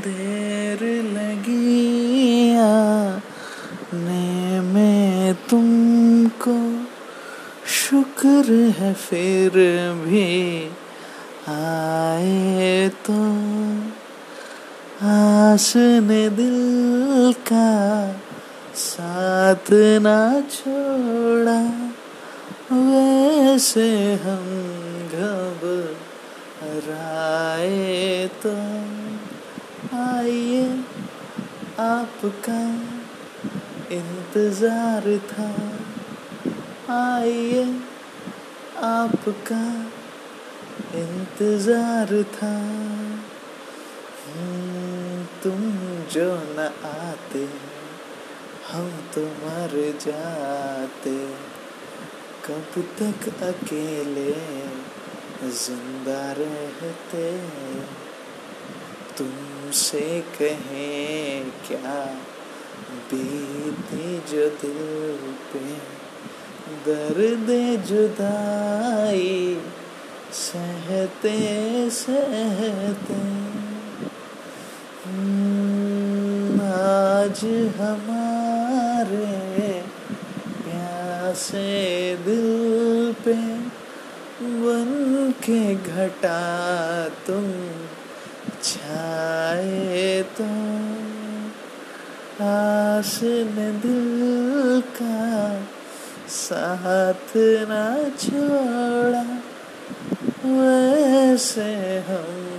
देर लगी में तुमको शुक्र है फिर भी आए तो। आस ने दिल का साथ ना छोड़ा, वैसे हम घबराए तो आइए आपका इंतज़ार था। आइए आपका इंतज़ार था। हम्म, तुम जो न आते हम तो मर जाते। कब तक अकेले ज़िंदा रहते तुमसे कहें क्या? बीती जो दिल पे दर्द जुदाई सहते सहते। हम्म, आज हमारे प्यासे दिल पे बन के घटा तुम छाए तो आस ने दिल का साथ ना छोड़ा, वैसे हम